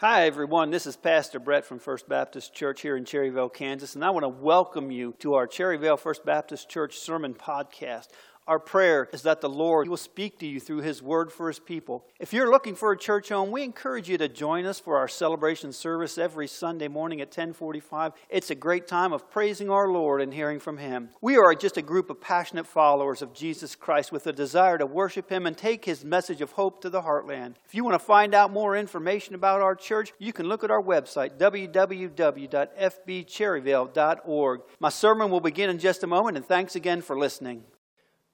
Hi, everyone. This is Pastor Brett from First Baptist Church here in Cherryvale, Kansas, and I want to welcome you to our Cherryvale First Baptist Church Sermon Podcast. Our prayer is that the Lord will speak to you through His Word for His people. If you're looking for a church home, we encourage you to join us for our celebration service every Sunday morning at 1045. It's a great time of praising our Lord and hearing from Him. We are just a group of passionate followers of Jesus Christ with a desire to worship Him and take His message of hope to the heartland. If you want to find out more information about our church, you can look at our website, www.fbcherryvale.org. My sermon will begin in just a moment, and thanks again for listening.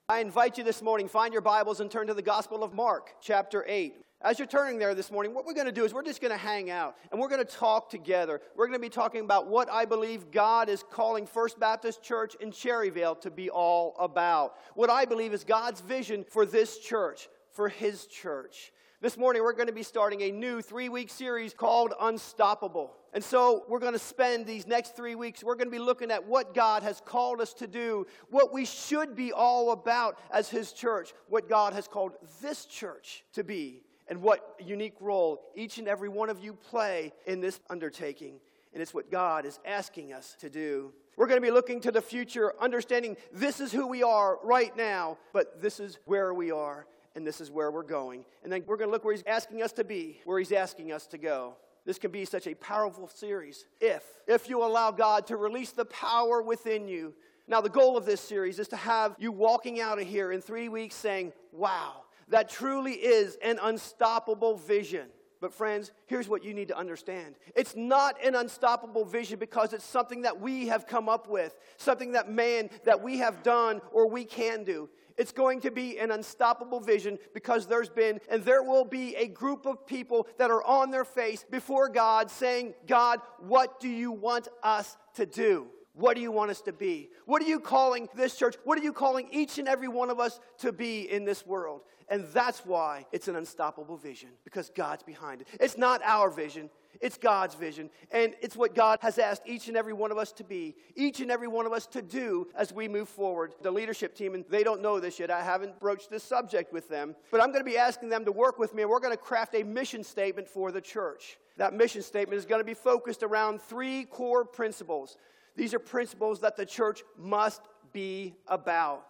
I invite you this morning, find your Bibles and turn to the Gospel of Mark, chapter 8. As you're turning there this morning, what we're going to do is we're just going to hang out and we're going to talk together. We're going to be talking about what I believe God is calling First Baptist Church in Cherryvale to be all about. What I believe is God's vision for this church, for His church. This morning, we're going to be starting a new three week series called Unstoppable. And so, we're going to spend these next three weeks, we're going to be looking at what God has called us to do, what we should be all about as His church, what God has called this church to be, and what unique role each and every one of you play in this undertaking. And it's what God is asking us to do. We're going to be looking to the future, understanding this is who we are right now, but this is where we are and this is where we're going. And then we're going to look where He's asking us to be, where He's asking us to go. This can be such a powerful series if, if you allow God to release the power within you. Now, the goal of this series is to have you walking out of here in three weeks saying, wow, that truly is an unstoppable vision. But, friends, here's what you need to understand it's not an unstoppable vision because it's something that we have come up with, something that man, that we have done or we can do. It's going to be an unstoppable vision because there's been and there will be a group of people that are on their face before God saying, God, what do you want us to do? What do you want us to be? What are you calling this church? What are you calling each and every one of us to be in this world? And that's why it's an unstoppable vision because God's behind it. It's not our vision, it's God's vision. And it's what God has asked each and every one of us to be, each and every one of us to do as we move forward. The leadership team, and they don't know this yet, I haven't broached this subject with them, but I'm going to be asking them to work with me, and we're going to craft a mission statement for the church. That mission statement is going to be focused around three core principles. These are principles that the church must be about.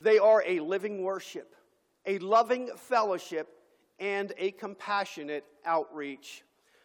They are a living worship, a loving fellowship, and a compassionate outreach.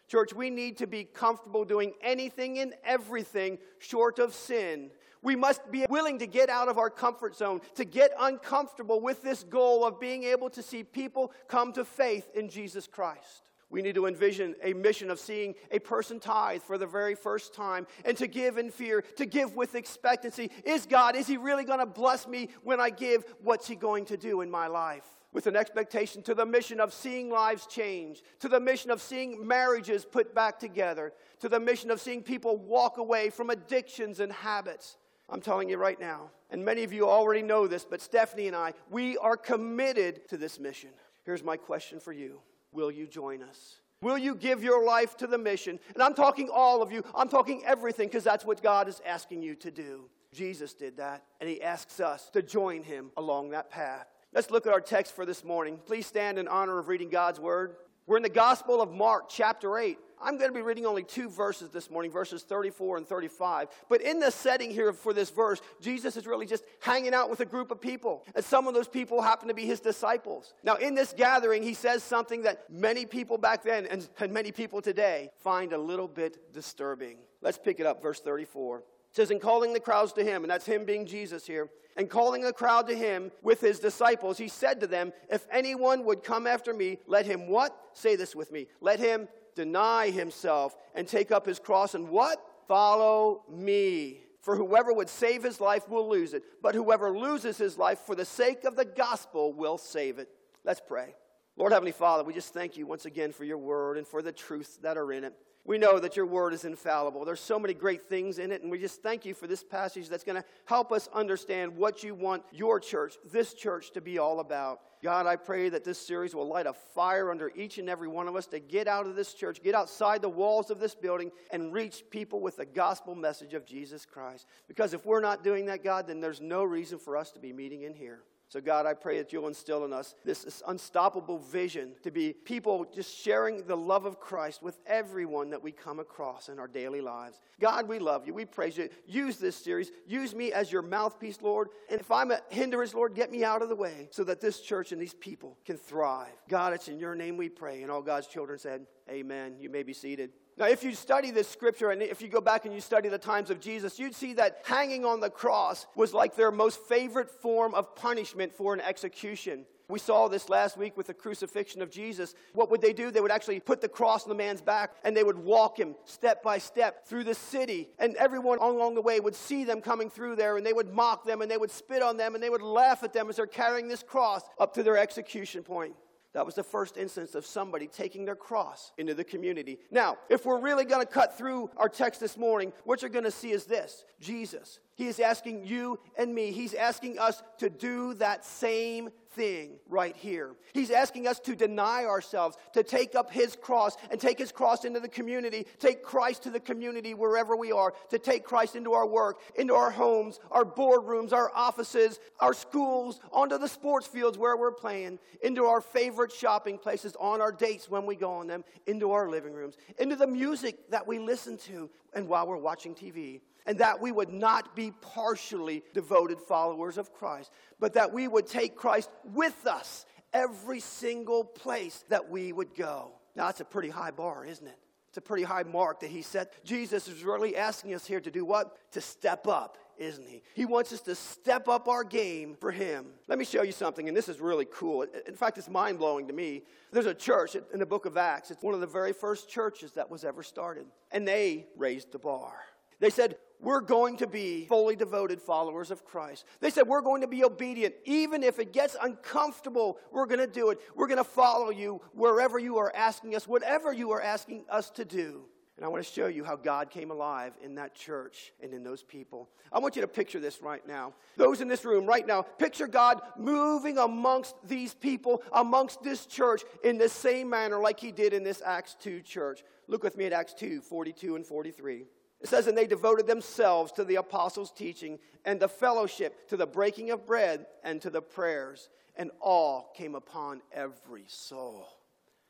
Church, we need to be comfortable doing anything and everything short of sin. We must be willing to get out of our comfort zone, to get uncomfortable with this goal of being able to see people come to faith in Jesus Christ. We need to envision a mission of seeing a person tithe for the very first time and to give in fear, to give with expectancy. Is God, is He really going to bless me when I give? What's He going to do in my life? With an expectation to the mission of seeing lives change, to the mission of seeing marriages put back together, to the mission of seeing people walk away from addictions and habits. I'm telling you right now, and many of you already know this, but Stephanie and I, we are committed to this mission. Here's my question for you Will you join us? Will you give your life to the mission? And I'm talking all of you, I'm talking everything because that's what God is asking you to do. Jesus did that, and He asks us to join Him along that path. Let's look at our text for this morning. Please stand in honor of reading God's Word. We're in the Gospel of Mark, chapter 8. I'm going to be reading only two verses this morning, verses 34 and 35. But in the setting here for this verse, Jesus is really just hanging out with a group of people. And some of those people happen to be his disciples. Now, in this gathering, he says something that many people back then and, and many people today find a little bit disturbing. Let's pick it up, verse 34. It says, In calling the crowds to him, and that's him being Jesus here, and calling the crowd to him with his disciples, he said to them, If anyone would come after me, let him what? Say this with me. Let him deny himself, and take up his cross and what? Follow me. For whoever would save his life will lose it, but whoever loses his life for the sake of the gospel will save it. Let's pray. Lord Heavenly Father, we just thank you once again for your word and for the truths that are in it. We know that your word is infallible. There's so many great things in it, and we just thank you for this passage that's going to help us understand what you want your church, this church, to be all about. God, I pray that this series will light a fire under each and every one of us to get out of this church, get outside the walls of this building, and reach people with the gospel message of Jesus Christ. Because if we're not doing that, God, then there's no reason for us to be meeting in here. So, God, I pray that you'll instill in us this, this, unstoppable vision to be people just sharing the love of Christ with everyone that we come across in our daily lives. God, we love you. We praise you. Use this series. Use me as your mouthpiece, Lord. And if I'm a hindrance, Lord, get me out of the way so that this church and these people can thrive. God, it's in your name we pray. And all God's children said, Amen. You may be seated. Now, if you study this scripture and if you go back and you study the times of Jesus, you'd see that hanging on the cross was like their most favorite form of punishment for an execution. We saw this last week with the crucifixion of Jesus. What would they do? They would actually put the cross on the man's back and they would walk him step by step through the city. And everyone along the way would see them coming through there and they would mock them and they would spit on them and they would laugh at them as they're carrying this cross up to their execution point. That was the first instance of somebody taking their cross into the community. Now, if we're really going to cut through our text this morning, what you're going to see is this Jesus. He is asking you and me, He's asking us to do that same thing right here. He's asking us to deny ourselves, to take up His cross and take His cross into the community, take Christ to the community wherever we are, to take Christ into our work, into our homes, our boardrooms, our offices, our schools, onto the sports fields where we're playing, into our favorite shopping places, on our dates when we go on them, into our living rooms, into the music that we listen to, and while we're watching TV and that we would not be partially devoted followers of Christ, but that we would take Christ with us every single place that we would go. Now, that's a pretty high bar, isn't it? It's a pretty high mark that he set. Jesus is really asking us here to do what? To step up, isn't he? He wants us to step up our game for him. Let me show you something, and this is really cool. In fact, it's mind blowing to me. There's a church in the book of Acts, it's one of the very first churches that was ever started, and they raised the bar. They said, We're going to be fully devoted followers of Christ. They said, We're going to be obedient. Even if it gets uncomfortable, we're going to do it. We're going to follow you wherever you are asking us, whatever you are asking us to do. And I want to show you how God came alive in that church and in those people. I want you to picture this right now. Those in this room right now, picture God moving amongst these people, amongst this church, in the same manner like he did in this Acts 2 church. Look with me at Acts 2 42 and 43. It says, And they devoted themselves to the apostles' teaching and the fellowship, to the breaking of bread and to the prayers, and awe came upon every soul.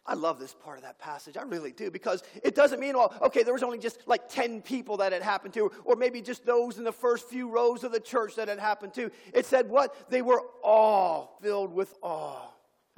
I love this part of that passage. I really do because it doesn't mean, well, okay, there was only just like 10 people that it happened to, or maybe just those in the first few rows of the church that it happened to. It said what? They were all filled with awe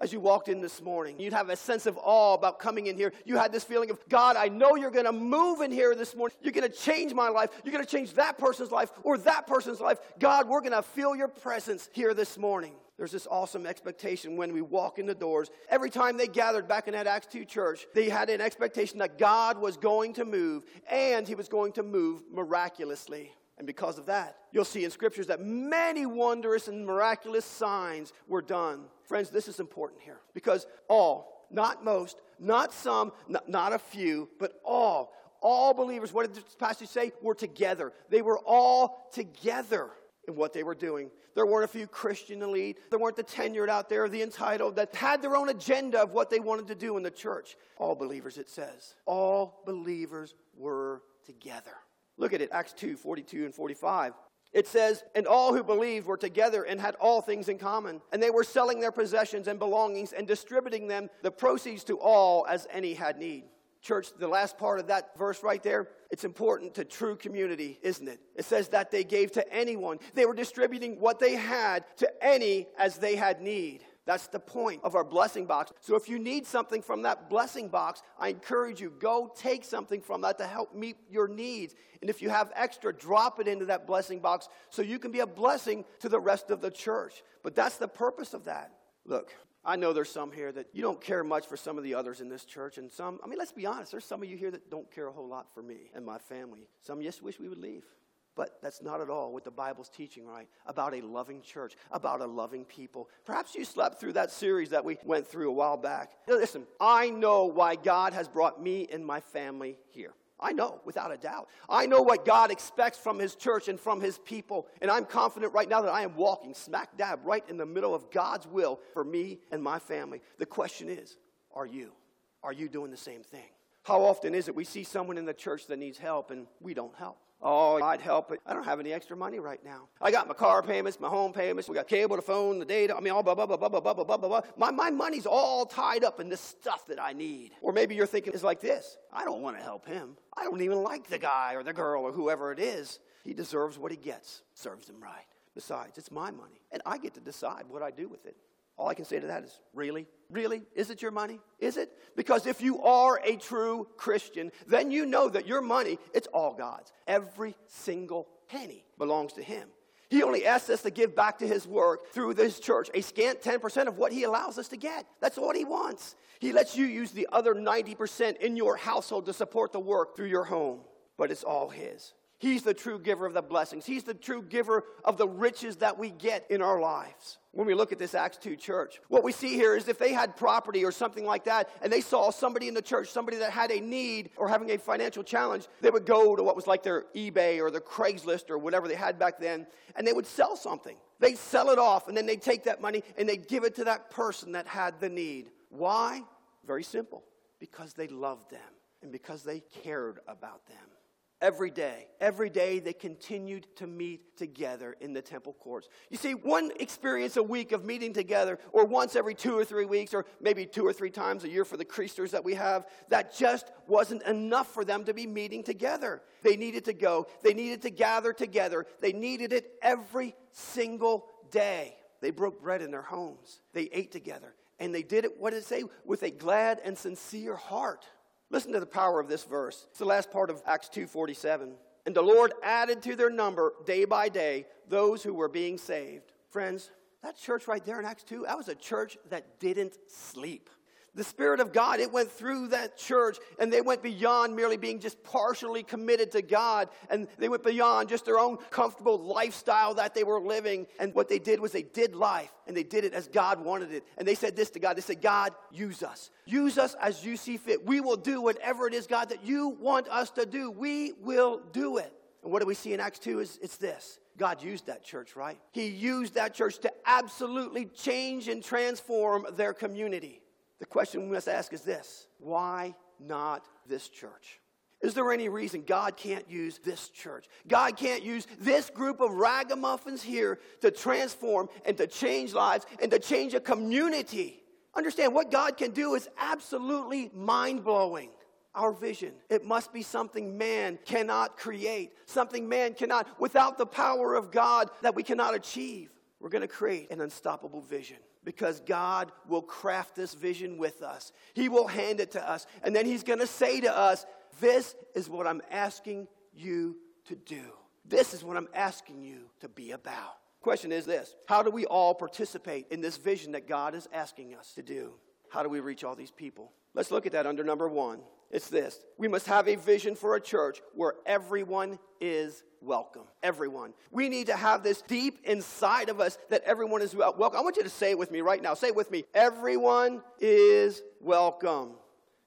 as you walked in this morning. You'd have a sense of awe about coming in here. You had this feeling of, God, I know you're going to move in here this morning. You're going to change my life. You're going to change that person's life or that person's life. God, we're going to feel your presence here this morning. There's this awesome expectation when we walk in the doors. Every time they gathered back in that Acts 2 church, they had an expectation that God was going to move and he was going to move miraculously. And because of that, you'll see in scriptures that many wondrous and miraculous signs were done. Friends, this is important here because all, not most, not some, not, a few, but all, all believers, what did this passage say? Were together. They were all together in what they were doing. There weren't a few Christian elite. There weren't the tenured out there, the entitled, that had their own agenda of what they wanted to do in the church. All believers, it says. All believers were together. Look at it, Acts 2 42 and 45. It says, And all who believed were together and had all things in common. And they were selling their possessions and belongings and distributing them, the proceeds to all as any had need. Church, the last part of that verse right there, it's important to true community, isn't it? It says that they gave to anyone. They were distributing what they had to any as they had need. That's the point of our blessing box. So if you need something from that blessing box, I encourage you go take something from that to help meet your needs. And if you have extra, drop it into that blessing box so you can be a blessing to the rest of the church. But that's the purpose of that. Look, I know there's some here that you don't care much for some of the others in this church, and some, I mean, let's be honest, there's some of you here that don't care a whole lot for me and my family. Some just wish we would leave. But that's not at all what the Bible's teaching, right? About a loving church, about a loving people. Perhaps you slept through that series that we went through a while back. Now, listen, I know why God has brought me and my family here. I know, without a doubt. I know what God expects from His church and from His people. And I'm confident right now that I am walking smack dab right in the middle of God's will for me and my family. The question is are you? Are you doing the same thing? How often is it we see someone in the church that needs help and we don't help? Oh, I'd help, but I don't have any extra money right now. I got my car payments, my home payments, we got cable, the phone, the data. I mean, all blah, blah, blah, blah, blah, blah, blah, blah, blah. My, my money's all tied up in this stuff that I need. Or maybe you're thinking it's like this I don't want to help him. I don't even like the guy or the girl or whoever it is. He deserves what he gets, serves him right. Besides, it's my money, and I get to decide what I do with it. All I can say to that is, really? Really? Is it your money? Is it? Because if you are a true Christian, then you know that your money, it's all God's. Every single penny belongs to Him. He only asks us to give back to His work through this church, a scant 10% of what He allows us to get. That's what He wants. He lets you use the other 90% in your household to support the work through your home, but it's all His. He's the true giver of the blessings. He's the true giver of the riches that we get in our lives. When we look at this Acts 2 church, what we see here is if they had property or something like that, and they saw somebody in the church, somebody that had a need or having a financial challenge, they would go to what was like their eBay or their Craigslist or whatever they had back then, and they would sell something. They'd sell it off, and then they'd take that money and they'd give it to that person that had the need. Why? Very simple because they loved them and because they cared about them every day. Every day they continued to meet together in the temple courts. You see, one experience a week of meeting together, or once every two or three weeks, or maybe two or three times a year for the creasters that we have, that just wasn't enough for them to be meeting together. They needed to go, they needed to gather together, they needed it every single day. They broke bread in their homes, they ate together, and they did it, what did it say? With a glad and sincere heart. Listen to the power of this verse. It's the last part of Acts 2:47. And the Lord added to their number day by day those who were being saved. Friends, that church right there in Acts 2, that was a church that didn't sleep the Spirit of God, it went through that church and they went beyond merely being just partially committed to God and they went beyond just their own comfortable lifestyle that they were living. And what they did was they did life and they did it as God wanted it. And they said this to God they said, God, use us. Use us as you see fit. We will do whatever it is, God, that you want us to do. We will do it. And what do we see in Acts 2 is it's this. God used that church, right? He used that church to absolutely change and transform their community. The question we must ask is this why not this church? Is there any reason God can't use this church? God can't use this group of ragamuffins here to transform and to change lives and to change a community. Understand what God can do is absolutely mind blowing. Our vision. It must be something man cannot create, something man cannot, without the power of God, that we cannot achieve. We're going to create an unstoppable vision because God will craft this vision with us. He will hand it to us, and then He's going to say to us, This is what I'm asking you to do. This is what I'm asking you to be about. Question is this How do we all participate in this vision that God is asking us to do? How do we reach all these people? Let's look at that under number one. It's this we must have a vision for a church where everyone is welcome. Everyone. We need to have this deep inside of us that everyone is welcome. I want you to say it with me right now. Say it with me. Everyone is welcome.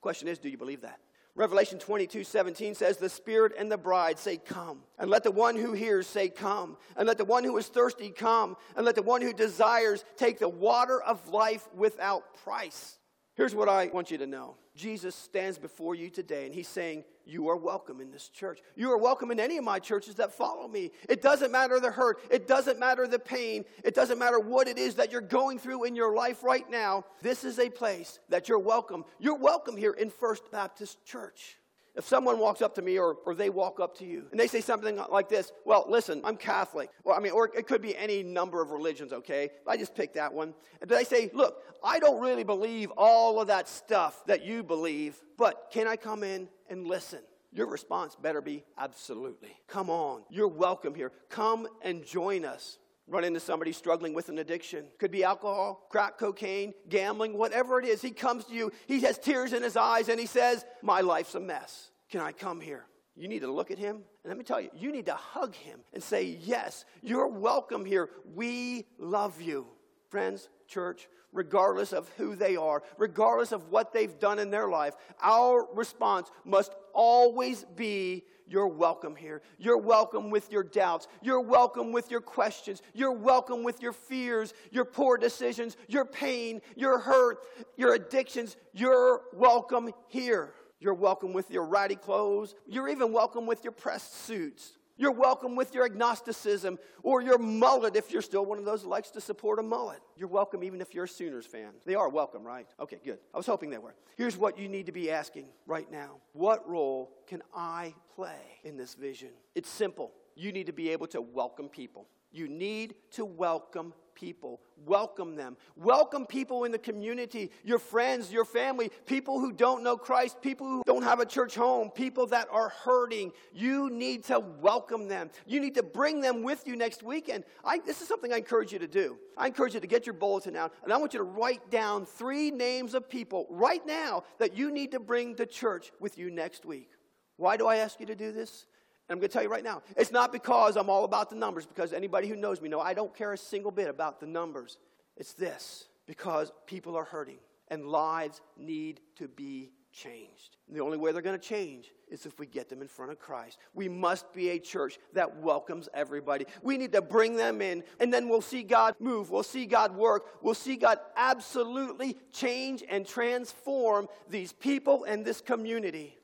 Question is, do you believe that? Revelation 22 17 says, The Spirit and the bride say, Come. And let the one who hears say, Come. And let the one who is thirsty come. And let the one who desires take the water of life without price. Here's what I want you to know Jesus stands before you today and he's saying, You are welcome in this church. You are welcome in any of my churches that follow me. It doesn't matter the hurt, it doesn't matter the pain, it doesn't matter what it is that you're going through in your life right now. This is a place that you're welcome. You're welcome here in First Baptist Church. If someone walks up to me or, or they walk up to you and they say something like this, well, listen, I'm Catholic. Well, I mean, or it could be any number of religions, okay? I just picked that one. And they say, look, I don't really believe all of that stuff that you believe, but can I come in and listen? Your response better be absolutely. Come on, you're welcome here. Come and join us run into somebody struggling with an addiction. Could be alcohol, crack cocaine, gambling, whatever it is. He comes to you, he has tears in his eyes, and he says, My life's a mess. Can I come here? You need to look at him. And let me tell you, you need to hug him and say, Yes, you're welcome here. We love you. Friends, church, regardless of who they are, regardless of what they've done in their life, our response must always be you're welcome here. You're welcome with your doubts. You're welcome with your questions. You're welcome with your fears, your poor decisions, your pain, your hurt, your addictions. You're welcome here. You're welcome with your ratty clothes. You're even welcome with your pressed suits. You're welcome with your agnosticism or your mullet if you're still one of those that likes to support a mullet. You're welcome even if you're a Sooners fan. They are welcome, right? Okay, good. I was hoping they were. Here's what you need to be asking right now What role can I play in this vision? It's simple. You need to be able to welcome people. You need to welcome people. Welcome them. Welcome people in the community, your friends, your family, people who don't know Christ, people who don't have a church home, people that are hurting. You need to welcome them. You need to bring them with you next weekend. I, this is something I encourage you to do. I encourage you to get your bulletin out, and I want you to write down three names of people right now that you need to bring to church with you next week. Why do I ask you to do this? And I'm going to tell you right now, it's not because I'm all about the numbers, because anybody who knows me know I don't care a single bit about the numbers. It's this because people are hurting and lives need to be changed. And the only way they're going to change is if we get them in front of Christ. We must be a church that welcomes everybody. We need to bring them in, and then we'll see God move. We'll see God work. We'll see God absolutely change and transform these people and this community.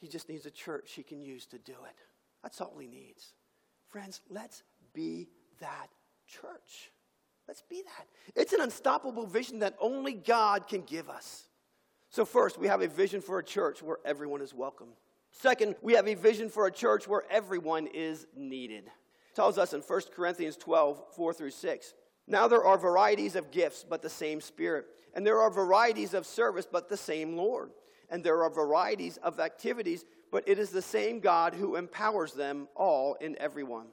He just needs a church he can use to do it. That's all he needs. Friends, let's be that church. Let's be that. It's an unstoppable vision that only God can give us. So, first, we have a vision for a church where everyone is welcome. Second, we have a vision for a church where everyone is needed. It tells us in 1 Corinthians 12, 4 through 6. Now there are varieties of gifts, but the same Spirit. And there are varieties of service, but the same Lord. And there are varieties of activities, but it is the same God who empowers them all in everyone.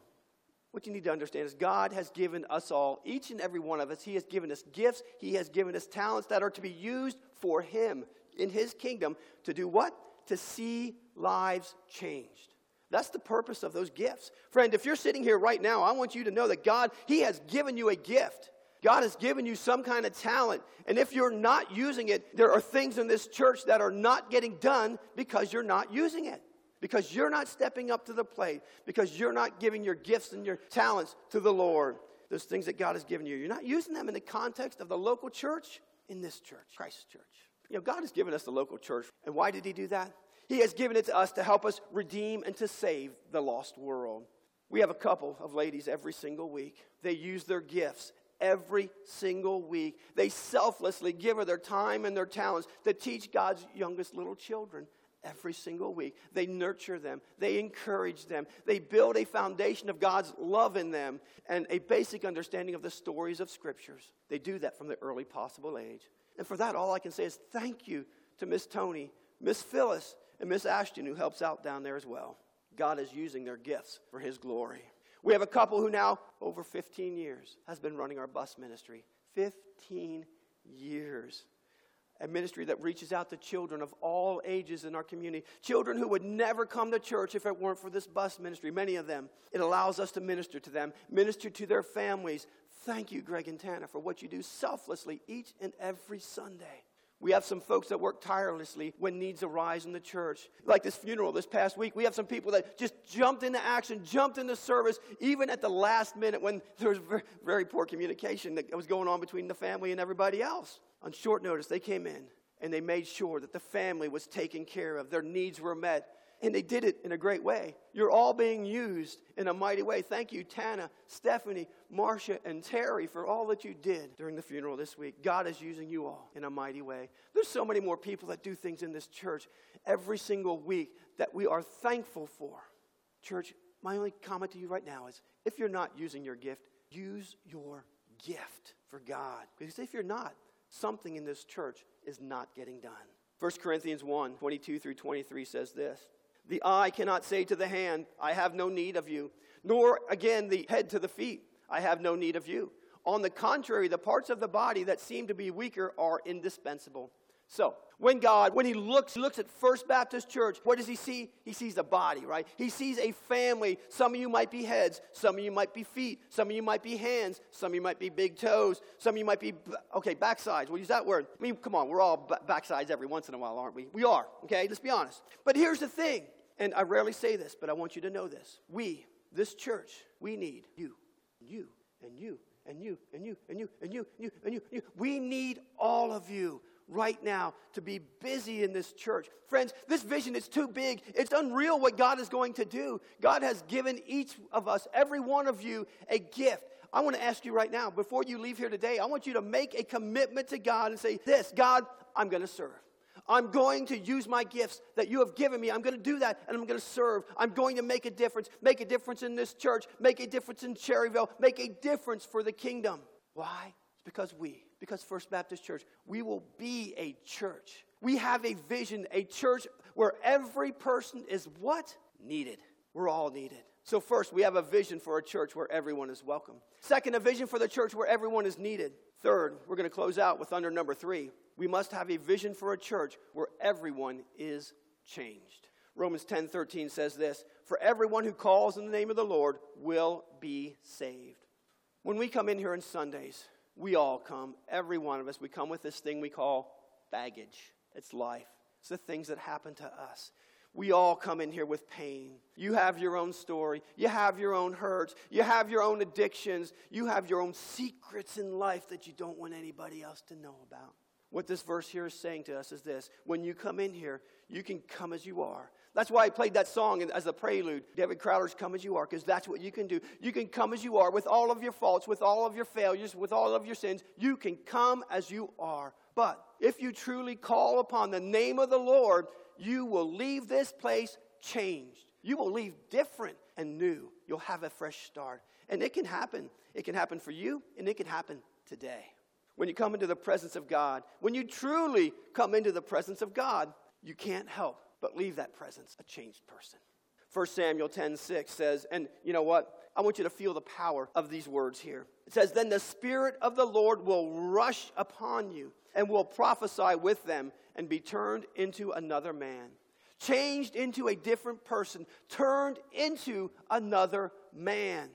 What you need to understand is God has given us all, each and every one of us, He has given us gifts, He has given us talents that are to be used for Him in His kingdom to do what? To see lives changed. That's the purpose of those gifts. Friend, if you're sitting here right now, I want you to know that God, He has given you a gift. God has given you some kind of talent. And if you're not using it, there are things in this church that are not getting done because you're not using it. Because you're not stepping up to the plate. Because you're not giving your gifts and your talents to the Lord. Those things that God has given you. You're not using them in the context of the local church, in this church, Christ's church. You know, God has given us the local church. And why did He do that? He has given it to us to help us redeem and to save the lost world. We have a couple of ladies every single week. They use their gifts every single week. They selflessly give her their time and their talents to teach God's youngest little children every single week. They nurture them, they encourage them, they build a foundation of God's love in them and a basic understanding of the stories of scriptures. They do that from the early possible age. And for that, all I can say is thank you to Miss Tony, Miss Phyllis, and Miss Ashton, who helps out down there as well. God is using their gifts for His glory. We have a couple who now, over 15 years, has been running our bus ministry. 15 years. A ministry that reaches out to children of all ages in our community. Children who would never come to church if it weren't for this bus ministry, many of them. It allows us to minister to them, minister to their families. Thank you, Greg and Tana, for what you do selflessly each and every Sunday. We have some folks that work tirelessly when needs arise in the church. Like this funeral this past week, we have some people that just jumped into action, jumped into service, even at the last minute when there was very, very poor communication that was going on between the family and everybody else. On short notice, they came in and they made sure that the family was taken care of, their needs were met, and they did it in a great way. You're all being used in a mighty way. Thank you, Tana, Stephanie, Marcia, and Terry, for all that you did during the funeral this week. God is using you all in a mighty way. There's so many more people that do things in this church every single week that we are thankful for. Church, my only comment to you right now is if you're not using your gift, use your gift for God. Because if you're not, something in this church is not getting done. 1 Corinthians 1 22 through 23 says this. The eye cannot say to the hand, I have no need of you, nor again the head to the feet, I have no need of you. On the contrary, the parts of the body that seem to be weaker are indispensable. So, when God, when He looks, looks at First Baptist Church, what does He see? He sees a body, right? He sees a family. Some of you might be heads, some of you might be feet, some of you might be hands, some of you might be big toes, some of you might be, okay, backsides. We'll use that word. I mean, come on, we're all backsides every once in a while, aren't we? We are, okay? Let's be honest. But here's the thing and I rarely say this, but I want you to know this. We, this church, we need you, you, and you, and you, and you, and you, and you, and you, and you, and you. We need all of you. Right now to be busy in this church. Friends, this vision is too big. It's unreal what God is going to do. God has given each of us, every one of you, a gift. I want to ask you right now, before you leave here today, I want you to make a commitment to God and say, This, God, I'm going to serve. I'm going to use my gifts that you have given me. I'm going to do that and I'm going to serve. I'm going to make a difference. Make a difference in this church. Make a difference in Cherryvale. Make a difference for the kingdom. Why? It's because we, because First Baptist Church, we will be a church. We have a vision, a church where every person is what? Needed. We're all needed. So, first, we have a vision for a church where everyone is welcome. Second, a vision for the church where everyone is needed. Third, we're going to close out with under number three. We must have a vision for a church where everyone is changed. Romans 10 13 says this For everyone who calls in the name of the Lord will be saved. When we come in here on Sundays, we all come, every one of us, we come with this thing we call baggage. It's life, it's the things that happen to us. We all come in here with pain. You have your own story. You have your own hurts. You have your own addictions. You have your own secrets in life that you don't want anybody else to know about. What this verse here is saying to us is this when you come in here, you can come as you are. That's why I played that song as a prelude. David Crowder's Come As You Are, because that's what you can do. You can come as you are with all of your faults, with all of your failures, with all of your sins. You can come as you are. But if you truly call upon the name of the Lord, you will leave this place changed. You will leave different and new. You'll have a fresh start. And it can happen. It can happen for you, and it can happen today. When you come into the presence of God, when you truly come into the presence of God, you can't help but leave that presence a changed person. 1 Samuel 10 6 says, and you know what? I want you to feel the power of these words here. It says, Then the Spirit of the Lord will rush upon you and will prophesy with them and be turned into another man. Changed into a different person, turned into another man.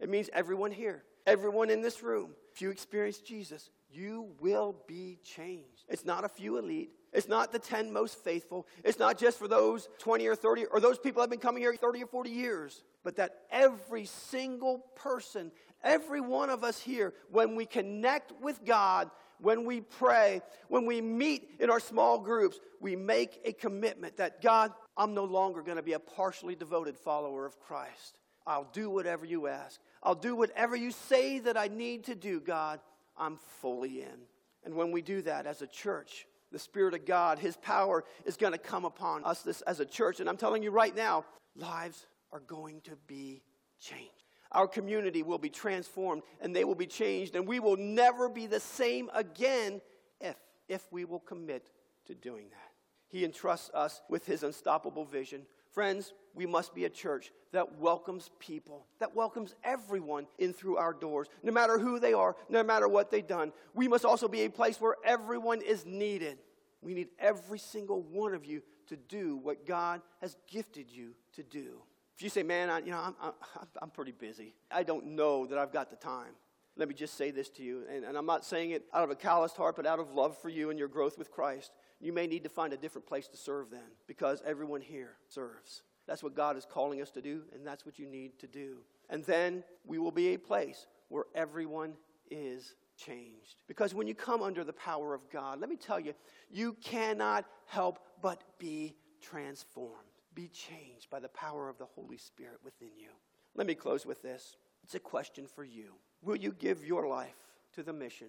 It means everyone here, everyone in this room. If you experience Jesus, you will be changed. It's not a few elite. It's not the 10 most faithful. It's not just for those 20 or 30 or those people that have been coming here 30 or 40 years. But that every single person, every one of us here, when we connect with God, when we pray, when we meet in our small groups, we make a commitment that God, I'm no longer going to be a partially devoted follower of Christ. I'll do whatever you ask. I'll do whatever you say that I need to do, God. I'm fully in. And when we do that as a church, the Spirit of God, His power is going to come upon us this, as a church. And I'm telling you right now, lives are going to be changed. Our community will be transformed and they will be changed, and we will never be the same again if, if we will commit to doing that. He entrusts us with His unstoppable vision. Friends, we must be a church that welcomes people, that welcomes everyone in through our doors, no matter who they are, no matter what they've done. We must also be a place where everyone is needed. We need every single one of you to do what God has gifted you to do. If you say, man, I, you know, I'm, I'm, I'm pretty busy. I don't know that I've got the time. Let me just say this to you, and, and I'm not saying it out of a calloused heart, but out of love for you and your growth with Christ. You may need to find a different place to serve then, because everyone here serves. That's what God is calling us to do, and that's what you need to do. And then we will be a place where everyone is changed. Because when you come under the power of God, let me tell you, you cannot help but be transformed, be changed by the power of the Holy Spirit within you. Let me close with this. It's a question for you. Will you give your life to the mission?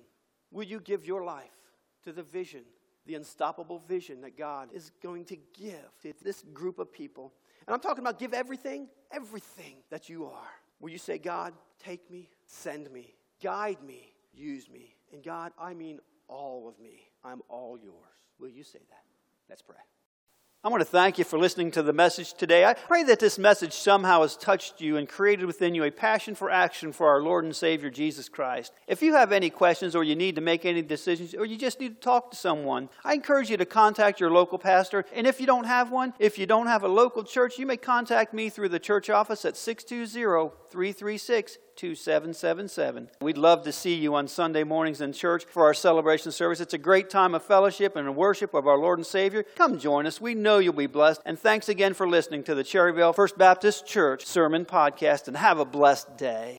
Will you give your life to the vision, the unstoppable vision that God is going to give to this group of people? And I'm talking about give everything, everything that you are. Will you say, God, take me, send me, guide me, use me. And God, I mean all of me. I'm all yours. Will you say that? Let's pray. I want to thank you for listening to the message today. I pray that this message somehow has touched you and created within you a passion for action for our Lord and Savior Jesus Christ. If you have any questions or you need to make any decisions or you just need to talk to someone, I encourage you to contact your local pastor. And if you don't have one, if you don't have a local church, you may contact me through the church office at 620 336 2777. We'd love to see you on Sunday mornings in church for our celebration service. It's a great time of fellowship and worship of our Lord and Savior. Come join us. We know you'll be blessed. And thanks again for listening to the Cherryvale First Baptist Church Sermon Podcast, and have a blessed day.